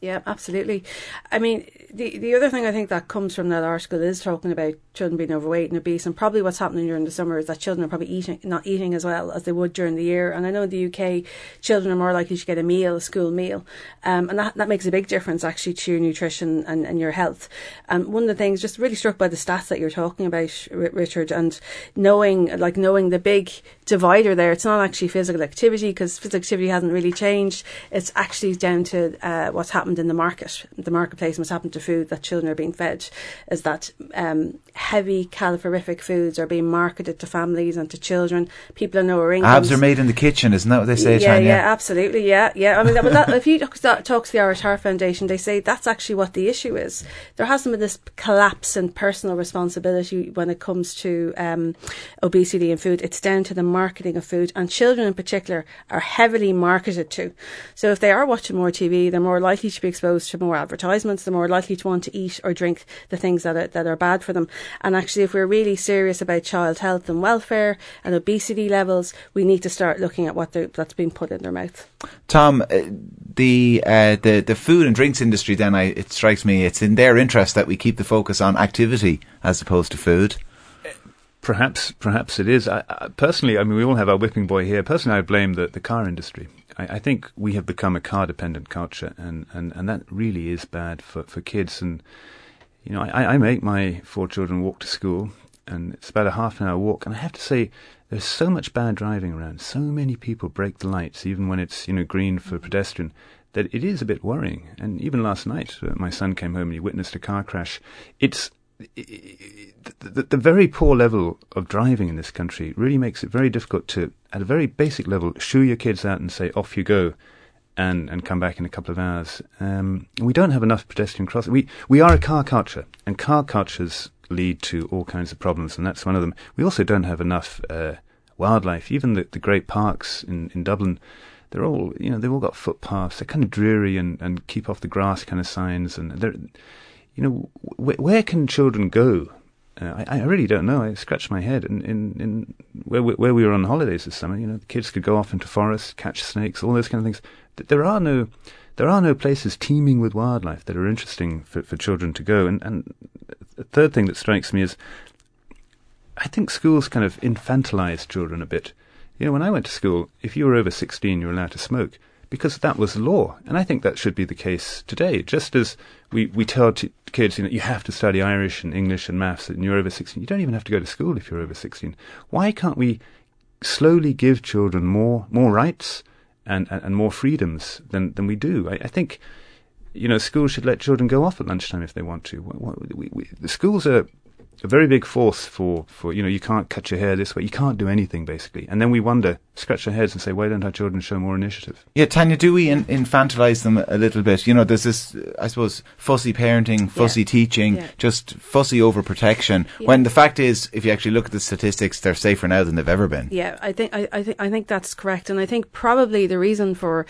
Yeah, absolutely. I mean, the the other thing I think that comes from that article is talking about children being overweight and obese, and probably what's happening during the summer is that children are probably eating not eating as well as they would during the year. And I know in the UK, children are more likely to get a meal, a school meal, um, and that that makes a big difference actually to your nutrition and, and your health. And one of the things, just really struck by the stats that you're talking about, Richard, and knowing like knowing the big divider there. It's not actually physical activity because physical activity hasn't really changed. It's actually down to uh, what's happened in the market, the marketplace, and what's happened to food that children are being fed. Is that um, heavy calorific foods are being marketed to families and to children. People in lower incomes. Abs are made in the kitchen, isn't that what they say, yeah, Tanya? yeah, absolutely, yeah, yeah. I mean, that, that, if you talk to talk to the Irish Heart Foundation, they say that's actually what the issue is. There hasn't been this collapse in personal responsibility when it comes to um, obesity and food. It's down to the marketing of food, and children in particular are heavily marketed to. So if they are watching more TV, they're more likely to be exposed to more advertisements. They're more likely to want to eat or drink the things that are, that are bad for them. And actually, if we're really serious about child health and welfare and obesity levels, we need to start looking at what they're- that's being put in their mouth. Tom, uh, the uh, the the food and drinks industry. Then I, it strikes me it's in their interest that we keep the focus on activity as opposed to food. Perhaps, perhaps it is. I, I, personally, I mean, we all have our whipping boy here. Personally, I blame the, the car industry. I, I think we have become a car dependent culture, and, and, and that really is bad for, for kids. And you know, I, I make my four children walk to school, and it's about a half an hour walk. And I have to say, there's so much bad driving around. So many people break the lights, even when it's you know green for pedestrian. That it is a bit worrying. And even last night, uh, my son came home and he witnessed a car crash. It's the, the, the very poor level of driving in this country really makes it very difficult to, at a very basic level, shoo your kids out and say, off you go, and, and come back in a couple of hours. Um, we don't have enough pedestrian crossing. We, we are a car culture, and car cultures lead to all kinds of problems, and that's one of them. We also don't have enough uh, wildlife. Even the, the great parks in, in Dublin, they're all you know they've all got footpaths. They're kind of dreary and, and keep off the grass kind of signs, and they're you know wh- where can children go? Uh, I, I really don't know. I scratch my head. In, in, in where, where we were on holidays this summer, you know, the kids could go off into forests, catch snakes, all those kind of things. There are no there are no places teeming with wildlife that are interesting for, for children to go. And, and the third thing that strikes me is I think schools kind of infantilize children a bit. You know, when I went to school, if you were over 16, you were allowed to smoke because that was law. And I think that should be the case today. Just as we, we tell t- kids, you know, you have to study Irish and English and maths and you're over 16. You don't even have to go to school if you're over 16. Why can't we slowly give children more, more rights and, and, and more freedoms than, than we do? I, I think, you know, schools should let children go off at lunchtime if they want to. We, we, the schools are a very big force for, for, you know, you can't cut your hair this way. You can't do anything, basically. And then we wonder, scratch our heads and say, why don't our children show more initiative? Yeah, Tanya, do we in- infantilize them a little bit? You know, there's this, I suppose, fussy parenting, fussy yeah. teaching, yeah. just fussy overprotection. Yeah. When the fact is, if you actually look at the statistics, they're safer now than they've ever been. Yeah, I think, I, I, think, I think that's correct. And I think probably the reason for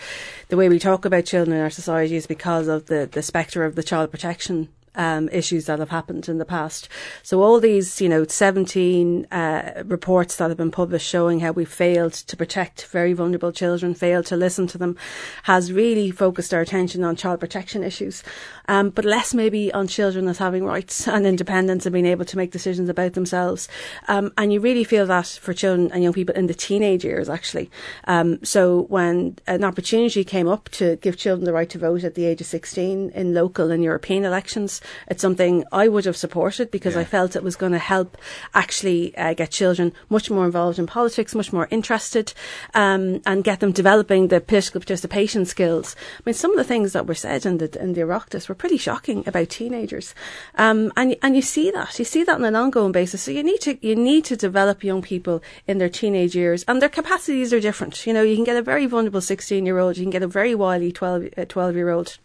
the way we talk about children in our society is because of the, the spectre of the child protection um, issues that have happened in the past. So all these, you know, 17 uh, reports that have been published showing how we failed to protect very vulnerable children, failed to listen to them, has really focused our attention on child protection issues, um, but less maybe on children as having rights <laughs> and independence and being able to make decisions about themselves. Um, and you really feel that for children and young people in the teenage years, actually. Um, so when an opportunity came up to give children the right to vote at the age of 16 in local and European elections, it's something I would have supported because yeah. I felt it was going to help actually uh, get children much more involved in politics, much more interested, um, and get them developing the political participation skills. I mean, some of the things that were said in the in the Oireachtas were pretty shocking about teenagers, um, and and you see that you see that on an ongoing basis. So you need to you need to develop young people in their teenage years, and their capacities are different. You know, you can get a very vulnerable sixteen year old, you can get a very wily 12, uh, 12 year old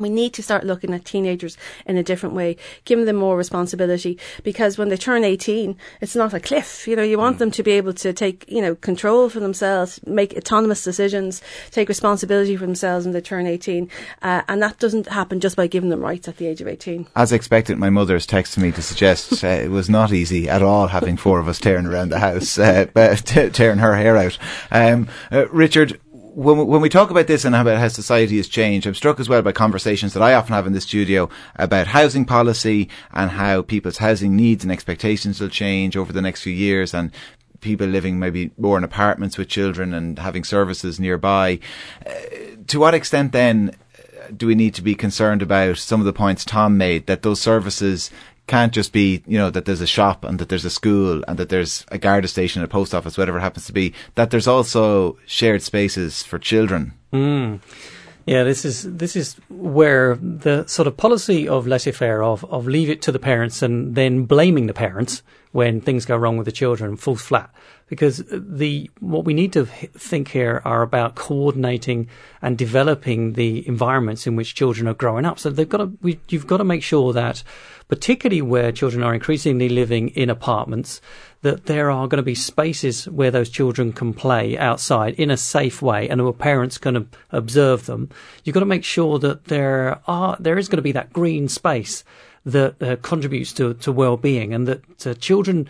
we need to start looking at teenagers in a different way, giving them more responsibility because when they turn 18, it's not a cliff. You know, you want mm. them to be able to take, you know, control for themselves, make autonomous decisions, take responsibility for themselves when they turn 18. Uh, and that doesn't happen just by giving them rights at the age of 18. As expected, my mother has texted me to suggest uh, it was not easy at all having four of us tearing around the house, uh, <laughs> t- tearing her hair out. Um, uh, Richard, when we, when we talk about this and about how society has changed, I'm struck as well by conversations that I often have in the studio about housing policy and how people's housing needs and expectations will change over the next few years and people living maybe more in apartments with children and having services nearby. Uh, to what extent then do we need to be concerned about some of the points Tom made that those services can't just be, you know, that there's a shop and that there's a school and that there's a Garda station, a post office, whatever it happens to be, that there's also shared spaces for children. Mm. Yeah, this is this is where the sort of policy of laissez-faire of of leave it to the parents and then blaming the parents when things go wrong with the children falls flat because the what we need to think here are about coordinating and developing the environments in which children are growing up. So they've got to we, you've got to make sure that particularly where children are increasingly living in apartments, that there are going to be spaces where those children can play outside in a safe way and where parents can observe them. You've got to make sure that there are, there is going to be that green space that uh, contributes to, to well-being and that uh, children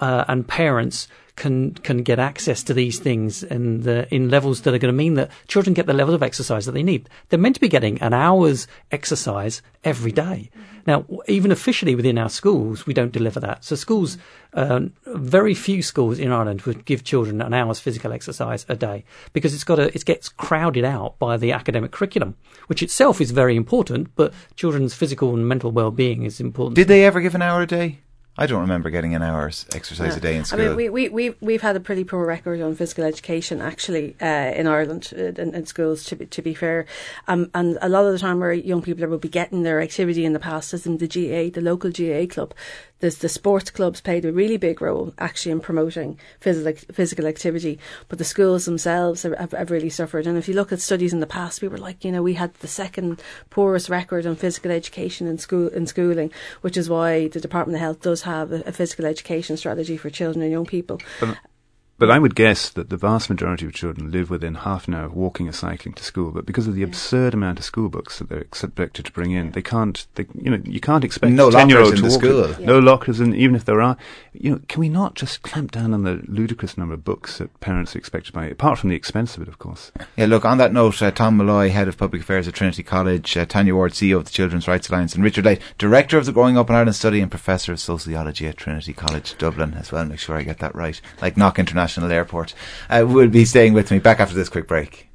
uh, and parents can can get access to these things in the in levels that are going to mean that children get the level of exercise that they need. They're meant to be getting an hour's exercise every day. Now, even officially within our schools, we don't deliver that. So schools, uh, very few schools in Ireland would give children an hour's physical exercise a day because it's got a, it gets crowded out by the academic curriculum, which itself is very important, but children's physical and mental well-being is important. Did they ever give an hour a day? I don't remember getting an hour's exercise yeah. a day in school. I mean, we, we, we, we've had a pretty poor record on physical education, actually, uh, in Ireland, uh, in, in, schools, to be, to be fair. Um, and a lot of the time where young people will be getting their activity in the past is in the GAA, the local GAA club the, the sports clubs played a really big role actually in promoting physical, physical activity, but the schools themselves have, have, really suffered. And if you look at studies in the past, we were like, you know, we had the second poorest record on physical education in school in schooling, which is why the Department of Health does have a, a physical education strategy for children and young people. But But I would guess that the vast majority of children live within half an hour of walking or cycling to school. But because of the absurd amount of school books that they're expected to bring in, they can't. They, you know, you can't expect No a ten-year-old lockers in to the walk. school. No lockers, and even if there are, you know, can we not just clamp down on the ludicrous number of books that parents are expected to buy? Apart from the expense of it, of course. Yeah, look, on that note, uh, Tom Molloy, Head of Public Affairs at Trinity College, uh, Tanya Ward, CEO of the Children's Rights Alliance, and Richard Layte, Director of the Growing Up in Ireland Study and Professor of Sociology at Trinity College, Dublin, as well. Make sure I get that right. Like Knock International Airport. Uh, will be staying with me back after this quick break.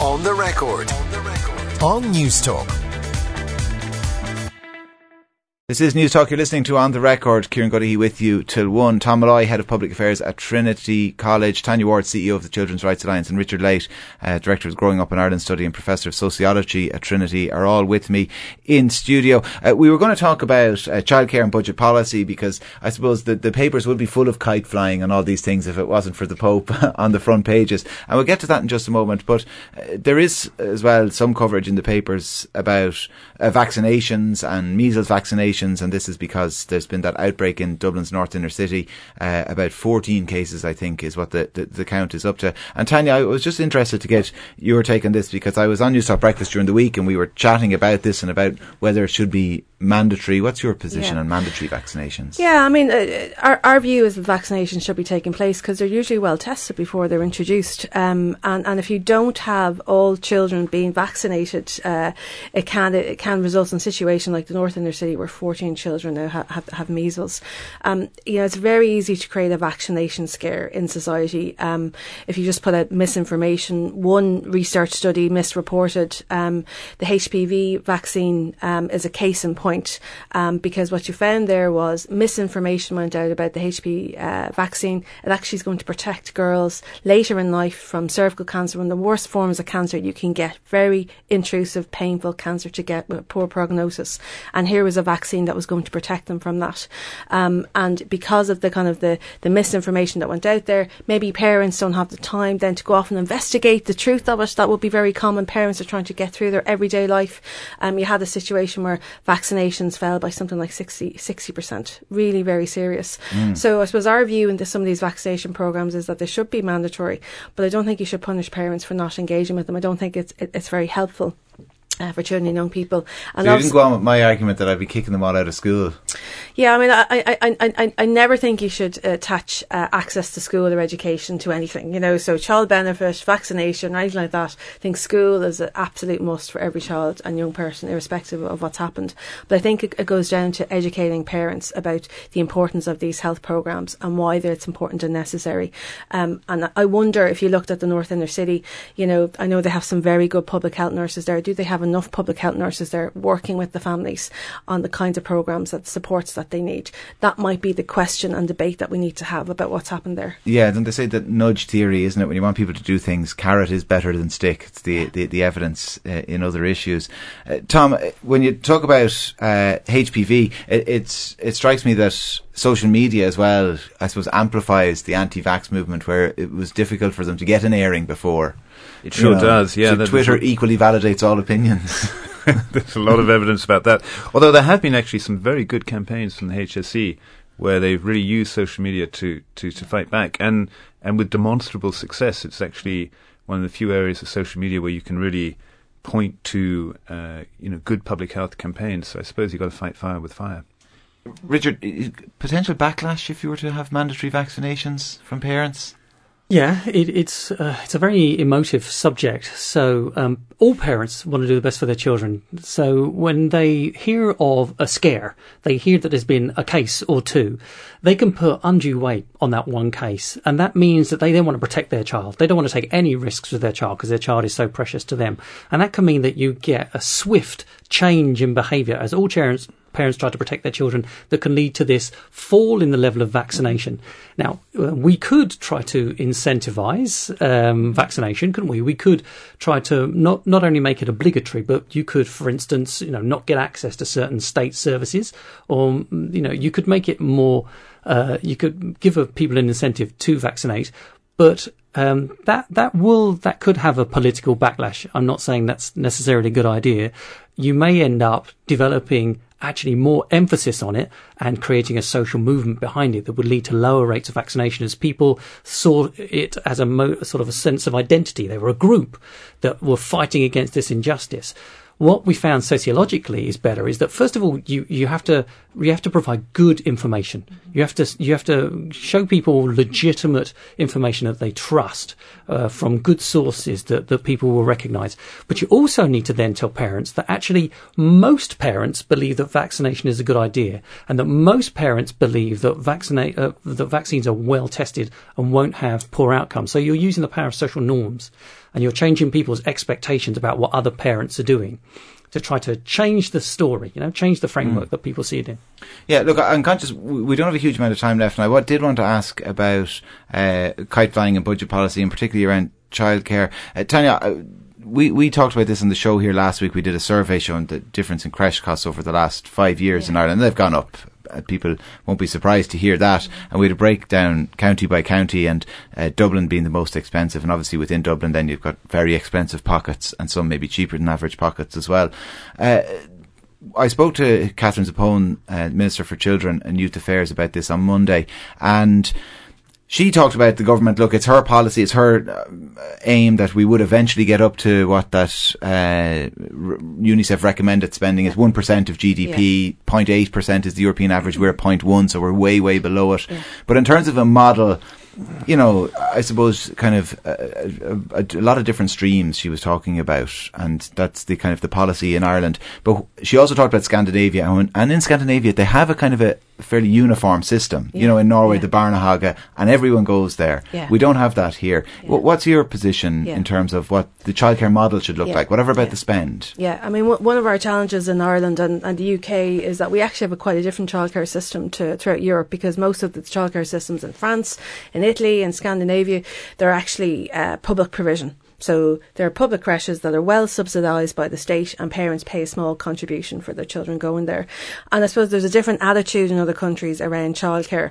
On the record. On Newstalk. This is Newstalk. You're listening to On the Record. Kieran Cuddihy with you till one. Tom Molloy, Head of Public Affairs at Trinity College. Tanya Ward, CEO of the Children's Rights Alliance, and Richard Layte, uh, Director of Growing Up in Ireland Study and Professor of Sociology at Trinity, are all with me in studio. Uh, we were going to talk about uh, childcare and budget policy because I suppose the, the papers would be full of kite flying and all these things if it wasn't for the Pope <laughs> on the front pages. And we'll get to that in just a moment. But uh, there is as well some coverage in the papers about uh, vaccinations and measles vaccinations, and this is because there's been that outbreak in Dublin's north inner city. Uh, about 14 cases, I think, is what the, the, the count is up to. And Tanya, I was just interested to get your take on this because I was on Newstalk Breakfast during the week and we were chatting about this and about whether it should be mandatory. What's your position Yeah. on mandatory vaccinations? Yeah, I mean, uh, our, our view is that vaccinations should be taking place because they're usually well tested before they're introduced. Um, and, and if you don't have all children being vaccinated, uh, it can it can result in a situation like the North Inner City where 14 children now have, have, have measles. Um, you know, it's very easy to create a vaccination scare in society. Um, if you just put out misinformation, one research study misreported um, the HPV vaccine um, is a case in point um, because what you found there was misinformation went out about the HPV uh, vaccine. It actually is going to protect girls later in life from cervical cancer, one of the worst forms of cancer you can get. Very intrusive, painful cancer to get with poor prognosis. And here was a vaccine that was going to protect them from that. Um, and because of the kind of the, the misinformation that went out there, maybe parents don't have the time then to go off and investigate the truth of it. That would be very common. Parents are trying to get through their everyday life. Um, you had a situation where vaccinations fell by something like 60, 60%. Really very serious. Mm. So I suppose our view into some of these vaccination programs is that they should be mandatory, but I don't think you should punish parents for not engaging with them. I don't think it's, it, it's very helpful. Uh, for children and young people, and So you didn't go on with my argument that I'd be kicking them all out of school. yeah, I mean, I, I, I, I, I never think you should attach uh, access to school or education to anything, you know. So, child benefit, vaccination, anything like that. I think school is an absolute must for every child and young person, irrespective of what's happened. But I think it, it goes down to educating parents about the importance of these health programs and why it's important and necessary. Um, and I wonder if you looked at the North Inner City, you know, I know they have some very good public health nurses there. Do they have enough public health nurses there working with the families on the kinds of programs that supports that they need? That might be the question and debate that we need to have about what's happened there. Yeah, don't they say that nudge theory, isn't it? When you want people to do things, carrot is better than stick. It's the the, the evidence uh, in other issues. Uh, Tom, uh, when you talk about uh, HPV, it, it's it strikes me that social media as well, I suppose, amplifies the anti-vax movement, where it was difficult for them to get an airing before. It sure You know, does, yeah. so Twitter equally validates all opinions. <laughs> <laughs> There's a lot of evidence about that. Although there have been actually some very good campaigns from the HSE where they've really used social media to, to, to fight back and, and with demonstrable success. It's actually one of the few areas of social media where you can really point to uh, you know good public health campaigns. So I suppose you've got to fight fire with fire. Richard, potential backlash if you were to have mandatory vaccinations from parents? Yeah, it, it's uh, it's a very emotive subject. So um, all parents want to do the best for their children. So when they hear of a scare, they hear that there's been a case or two, they can put undue weight on that one case, and that means that they then want to protect their child. They don't want to take any risks with their child because their child is so precious to them, and that can mean that you get a swift change in behaviour as all parents parents try to protect their children that can lead to this fall in the level of vaccination. Now, uh, we could try to incentivize um, vaccination, couldn't we? We could try to not not only make it obligatory, but you could, for instance, you know, not get access to certain state services, or mm, you know, you could make it more. Uh, you could give people an incentive to vaccinate, but um, that that will that could have a political backlash. I'm not saying that's necessarily a good idea. You may end up developing actually more emphasis on it and creating a social movement behind it that would lead to lower rates of vaccination as people saw it as a mo- sort of a sense of identity. They were a group that were fighting against this injustice what we found sociologically is better is that first of all you, you have to you have to provide good information. You have to you have to show people legitimate information that they trust uh, from good sources that, that people will recognise. But you also need to then tell parents that actually most parents believe that vaccination is a good idea, and that most parents believe that vaccinate uh, that vaccines are well tested and won't have poor outcomes. So you're using the power of social norms and you're changing people's expectations about what other parents are doing to try to change the story, you know, change the framework mm. that people see it in. Yeah, look, I'm conscious we don't have a huge amount of time left, and I did want to ask about uh, kite flying and budget policy, and particularly around childcare. Uh, Tanya, uh, we, we talked about this on the show here last week. We did a survey showing the difference in creche costs over the last five years yeah. in Ireland. They've gone up people won't be surprised to hear that. And we had a breakdown county by county, and uh, Dublin being the most expensive. And obviously within Dublin, then you've got very expensive pockets, and some maybe cheaper than average pockets as well. Uh, I spoke to Catherine Zappone, uh, Minister for Children and Youth Affairs, about this on Monday, and she talked about the government. Look, it's her policy, it's her uh, aim that we would eventually get up to what that uh, UNICEF recommended spending is one percent of GDP. 0.8 percent is the European average. We're at 0.1, so we're way, way below it. Yeah. But in terms of a model you know, I suppose kind of a, a, a, lot of different streams she was talking about, and that's the kind of the policy in Ireland. But she also talked about Scandinavia, and in Scandinavia they have a kind of a fairly uniform system. Yeah. You know, in Norway, yeah. the Barnehage, and everyone goes there. Yeah. We don't have that here. What's your position in terms of what the childcare model should look like? Whatever about the spend. Yeah, I mean, w- one of our challenges in Ireland and, and the UK is that we actually have a quite a different childcare system to throughout Europe because most of the childcare systems in France, in Italy, in Scandinavia, they're actually uh, public provision. So there are public creches that are well subsidised by the state and parents pay a small contribution for their children going there. And I suppose there's a different attitude in other countries around childcare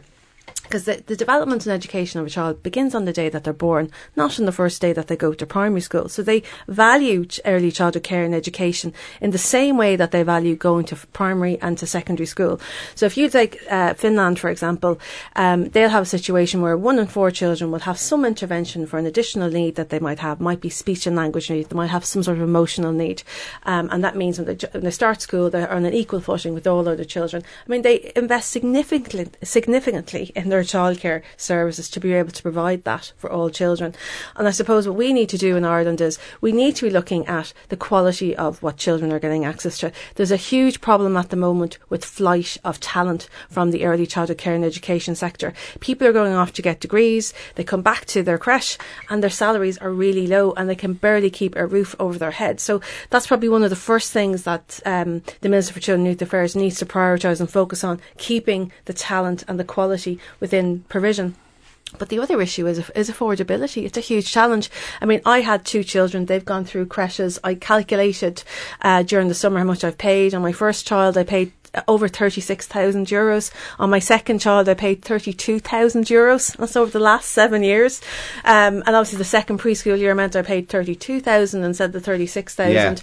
because the, the development and education of a child begins on the day that they're born, not on the first day that they go to primary school. So they value early childhood care and education in the same way that they value going to primary and to secondary school. So if you take uh, Finland, for example, um, they'll have a situation where one in four children will have some intervention for an additional need that they might have, might be speech and language need, they might have some sort of emotional need. Um, and that means when they, when they start school, they're on an equal footing with all other children. I mean, they invest significantly, significantly in their childcare services to be able to provide that for all children. And I suppose what we need to do in Ireland is we need to be looking at the quality of what children are getting access to. There's a huge problem at the moment with flight of talent from the early childhood care and education sector. People are going off to get degrees, they come back to their creche and their salaries are really low and they can barely keep a roof over their head. So that's probably one of the first things that um, the Minister for Children and Youth Affairs needs to prioritise and focus on, keeping the talent and the quality with within provision. But the other issue is is affordability. It's a huge challenge. I mean, I had two children. They've gone through creches. I calculated uh, during the summer how much I've paid. On my first child, I paid over 36,000 euros. On my second child, I paid 32,000 euros. That's over the last seven years. Um, and obviously the second preschool year meant I paid 32,000 instead of 36,000. Yeah.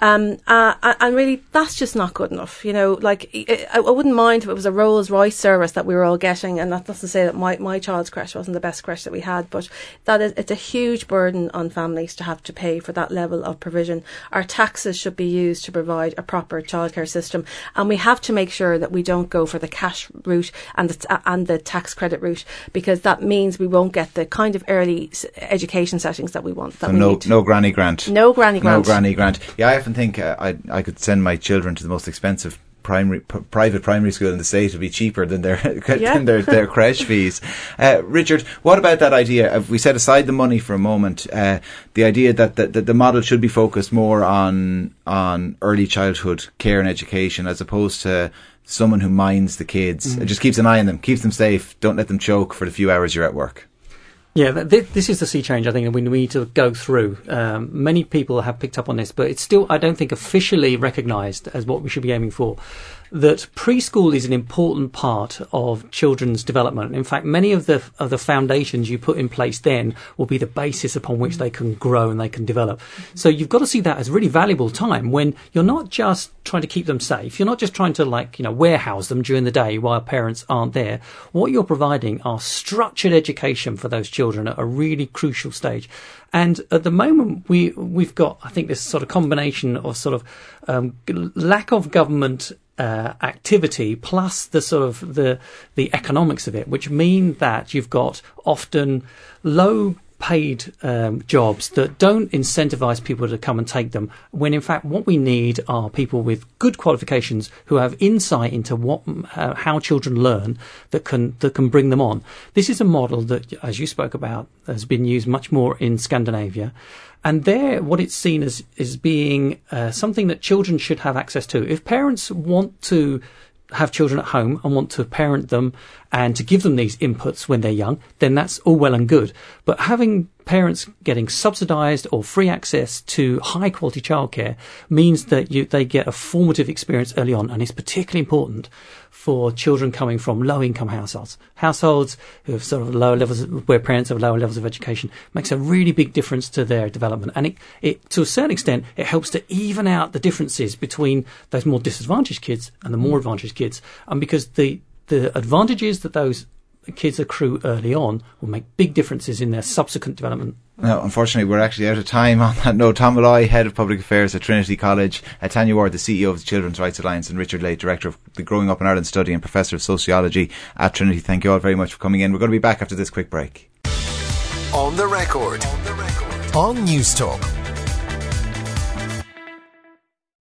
Um, uh, and really, that's just not good enough. You know, like, I, wouldn't mind if it was a Rolls Royce service that we were all getting. And that's not to say that my, my child's creche wasn't the best creche that we had, but that is, it's a huge burden on families to have to pay for that level of provision. Our taxes should be used to provide a proper childcare system. And we have have to make sure that we don't go for the cash route and the, and the tax credit route because that means we won't get the kind of early education settings that we want. That so we no, need. no granny grant. No granny grant. No granny grant. Yeah, I often think uh, I I could send my children to the most expensive primary p- private primary school in the state would be cheaper than their <laughs> yeah. than their their creche fees. Uh, Richard, what about that idea? If we set aside the money for a moment, uh, the idea that the, that the model should be focused more on on early childhood care and education as opposed to someone who minds the kids, mm. just keeps an eye on them, keeps them safe, don't let them choke for the few hours you're at work. Yeah, this is the sea change I think that we need to go through. Um, many people have picked up on this, but it's still, I don't think, officially recognised as what we should be aiming for. That preschool is an important part of children's development. In fact, many of the of the foundations you put in place then will be the basis upon which they can grow and they can develop. So you've got to see that as really valuable time when you're not just trying to keep them safe. You're not just trying to like you know warehouse them during the day while parents aren't there. What you're providing are structured education for those children at a really crucial stage. And at the moment, we we've got I think this sort of combination of sort of um, lack of government uh, activity plus the sort of the the economics of it, which mean that you've got often low paid um, jobs that don't incentivize people to come and take them when in fact what we need are people with good qualifications who have insight into what uh, how children learn that can that can bring them on. This is a model that as you spoke about has been used much more in Scandinavia and there, what it's seen as is being uh, something that children should have access to. If parents want to have children at home and want to parent them and to give them these inputs when they're young, then that's all well and good. But having parents getting subsidised or free access to high quality childcare means that you, they get a formative experience early on, and it's particularly important for children coming from low income households. Households who have sort of lower levels, where parents have lower levels of education, makes a really big difference to their development. And it, it, to a certain extent, it helps to even out the differences between those more disadvantaged kids and the more advantaged kids. And because the, the advantages that those kids accrue early on will make big differences in their subsequent development. No, unfortunately, we're actually out of time on that note. Tom Molloy, Head of Public Affairs at Trinity College, uh, Tanya Ward, the CEO of the Children's Rights Alliance, and Richard Layte, Director of the Growing Up in Ireland Study and Professor of Sociology at Trinity. Thank you all very much for coming in. We're going to be back after this quick break. On the record. On, the record. on Newstalk.